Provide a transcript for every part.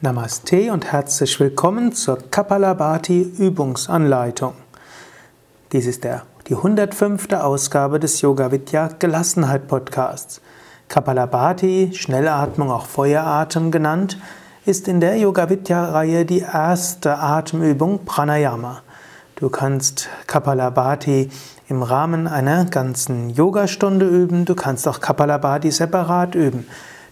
Namaste und herzlich willkommen zur Kapalabhati Übungsanleitung. Dies ist der, die 105. Ausgabe des Yoga Vidya Gelassenheit Podcasts. Kapalabhati, Schnellatmung, auch Feueratem genannt, ist in der Yoga Vidya Reihe die erste Atemübung Pranayama. Du kannst Kapalabhati im Rahmen einer ganzen Yogastunde üben, du kannst auch Kapalabhati separat üben.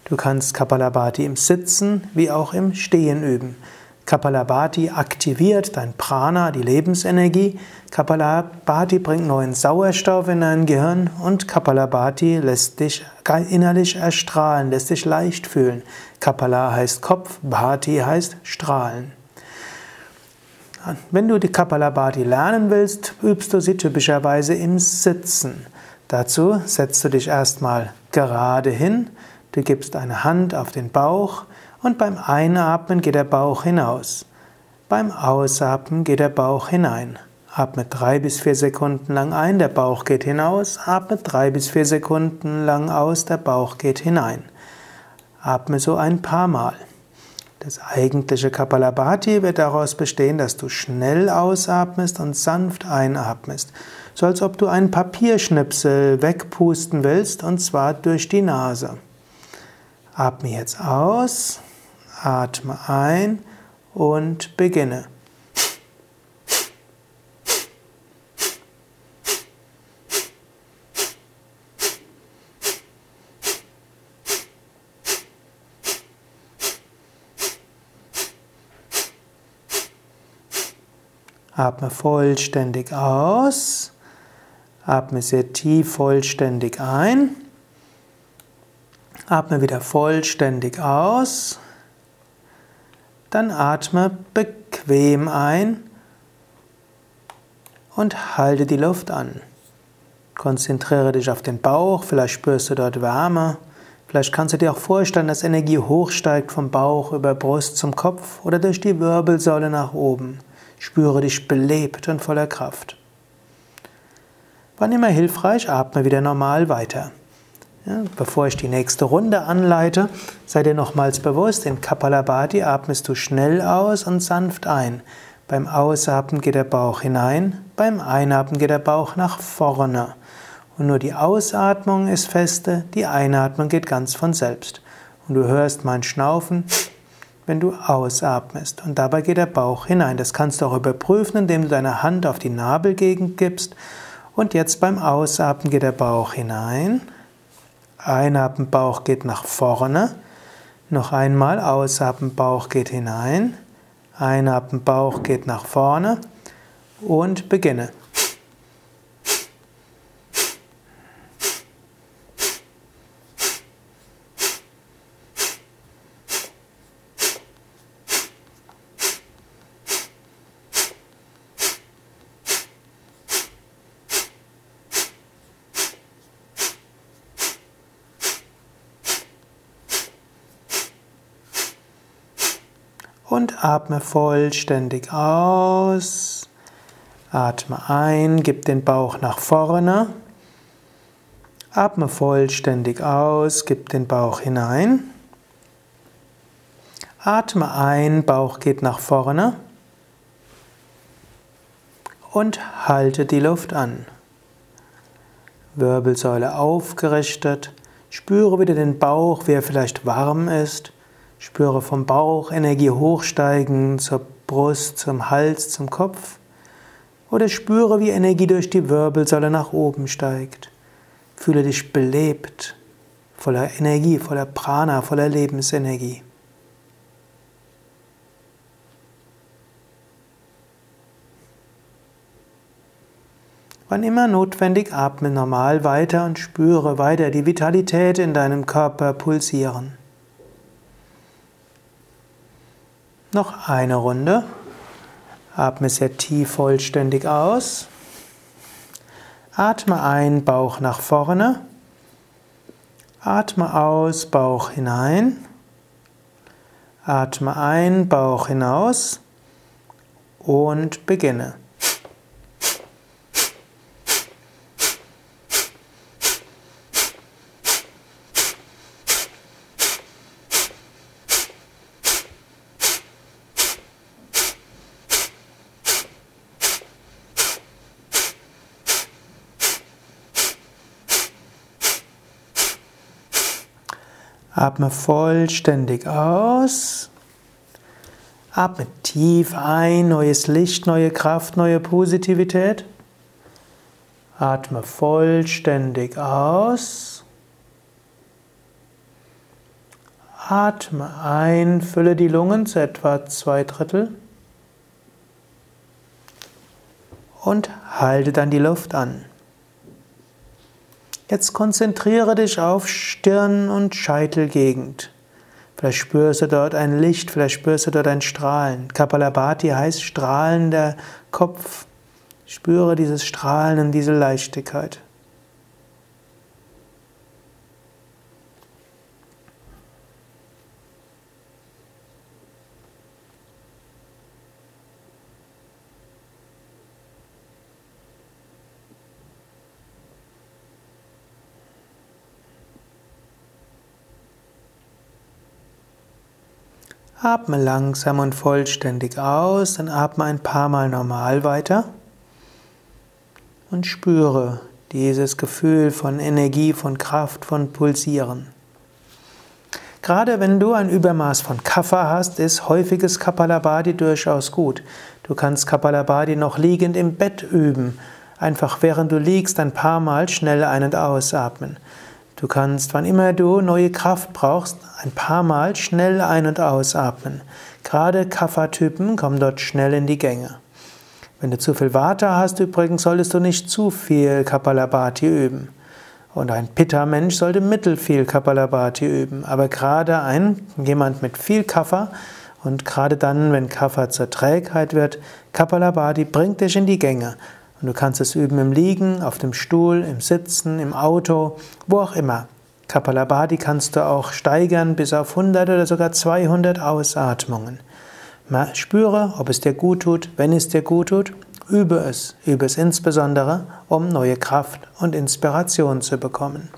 Du kannst Kapalabhati im Sitzen wie auch im Stehen üben. Kapalabhati aktiviert dein Prana, die Lebensenergie. Kapalabhati bringt neuen Sauerstoff in dein Gehirn und Kapalabhati lässt dich innerlich erstrahlen, lässt dich leicht fühlen. Kapala heißt Kopf, Bhati heißt strahlen. Wenn du die Kapalabhati lernen willst, übst du sie typischerweise im Sitzen. Dazu setzt du dich erstmal gerade hin, Du gibst eine Hand auf den Bauch und beim Einatmen geht der Bauch hinaus. Beim Ausatmen geht der Bauch hinein. Atme drei bis vier Sekunden lang ein, der Bauch geht hinaus. Atme drei bis vier Sekunden lang aus, der Bauch geht hinein. Atme so ein paar Mal. Das eigentliche Kapalabhati wird daraus bestehen, dass du schnell ausatmest und sanft einatmest. So als ob du einen Papierschnipsel wegpusten willst, und zwar durch die Nase. Atme jetzt aus, atme ein und beginne. Atme vollständig aus. Atme sehr tief vollständig ein. Atme wieder vollständig aus. Dann atme bequem ein und halte die Luft an. Konzentriere dich auf den Bauch, vielleicht spürst du dort Wärme. Vielleicht kannst du dir auch vorstellen, dass Energie hochsteigt vom Bauch über Brust zum Kopf oder durch die Wirbelsäule nach oben. Spüre dich belebt und voller Kraft. Wann immer hilfreich, atme wieder normal weiter. Ja, bevor ich die nächste Runde anleite, sei dir nochmals bewusst, in Kapalabhati atmest du schnell aus und sanft ein. Beim Ausatmen geht der Bauch hinein, beim Einatmen geht der Bauch nach vorne. Und nur die Ausatmung ist feste, die Einatmung geht ganz von selbst. Und du hörst mein Schnaufen, wenn du ausatmest. Und dabei geht der Bauch hinein. Das kannst du auch überprüfen, indem du deine Hand auf die Nabelgegend gibst. Und jetzt beim Ausatmen geht der Bauch hinein. Bauch geht nach vorne. Noch einmal Bauch geht hinein. Bauch geht nach vorne. Und beginne. Und atme vollständig aus. Atme ein, gib den Bauch nach vorne. Atme vollständig aus, gib den Bauch hinein. Atme ein, Bauch geht nach vorne. Und halte die Luft an. Wirbelsäule aufgerichtet. Spüre wieder den Bauch, wie er vielleicht warm ist. Spüre vom Bauch Energie hochsteigen zur Brust, zum Hals, zum Kopf. Oder spüre, wie Energie durch die Wirbelsäule nach oben steigt. Fühle dich belebt, voller Energie, voller Prana, voller Lebensenergie. Wann immer notwendig, atme normal weiter und spüre weiter die Vitalität in deinem Körper pulsieren. Noch eine Runde. Atme sehr tief vollständig aus. Atme ein, Bauch nach vorne. Atme aus, Bauch hinein. Atme ein, Bauch hinaus und beginne. Atme vollständig aus. Atme tief ein, neues Licht, neue Kraft, neue Positivität. Atme vollständig aus. Atme ein, fülle die Lungen zu etwa zwei Drittel. Und halte dann die Luft an. Jetzt konzentriere dich auf Stirn- und Scheitelgegend. Vielleicht spürst du dort ein Licht, vielleicht spürst du dort ein Strahlen. Kapalabhati heißt strahlender Kopf. Spüre dieses Strahlen und diese Leichtigkeit. Atme langsam und vollständig aus, dann atme ein paar Mal normal weiter und spüre dieses Gefühl von Energie, von Kraft, von Pulsieren. Gerade wenn du ein Übermaß von Kapha hast, ist häufiges Kapalabhati durchaus gut. Du kannst Kapalabhati noch liegend im Bett üben. Einfach während du liegst ein paar Mal schnell ein- und ausatmen. Du kannst, wann immer du neue Kraft brauchst, ein paar Mal schnell ein- und ausatmen. Gerade Kapha-Typen kommen dort schnell in die Gänge. Wenn du zu viel Vata hast, übrigens solltest du nicht zu viel Kapalabhati üben. Und ein Pitta-Mensch sollte mittel viel Kapalabhati üben. Aber gerade ein, jemand mit viel Kapha und gerade dann, wenn Kapha zur Trägheit wird, Kapalabhati bringt dich in die Gänge. Und du kannst es üben im Liegen, auf dem Stuhl, im Sitzen, im Auto, wo auch immer. Kapalabhati kannst du auch steigern bis auf 100 oder sogar 200 Ausatmungen. Spüre, ob es dir gut tut. Wenn es dir gut tut, übe es. Übe es insbesondere, um neue Kraft und Inspiration zu bekommen.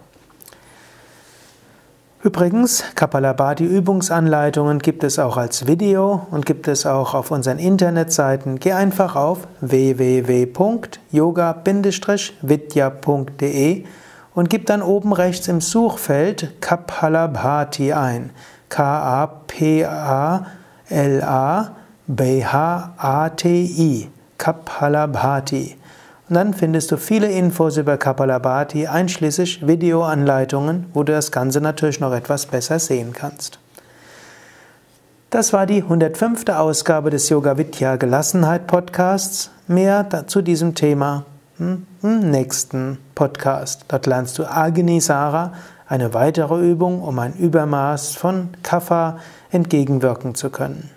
Übrigens, Kapalabhati Übungsanleitungen gibt es auch als Video und gibt es auch auf unseren Internetseiten. Geh einfach auf www.yoga-vidya.de und gib dann oben rechts im Suchfeld Kapalabhati ein. K-A-P-A-L-A-B-H-A-T-I. Kapalabhati. Und dann findest du viele Infos über Kapalabhati, einschließlich Videoanleitungen, wo du das Ganze natürlich noch etwas besser sehen kannst. Das war die 105. Ausgabe des Yoga Vidya Gelassenheit Podcasts. Mehr zu diesem Thema hm, im nächsten Podcast. Dort lernst du Agni Sara, eine weitere Übung, um ein Übermaß von Kapha entgegenwirken zu können.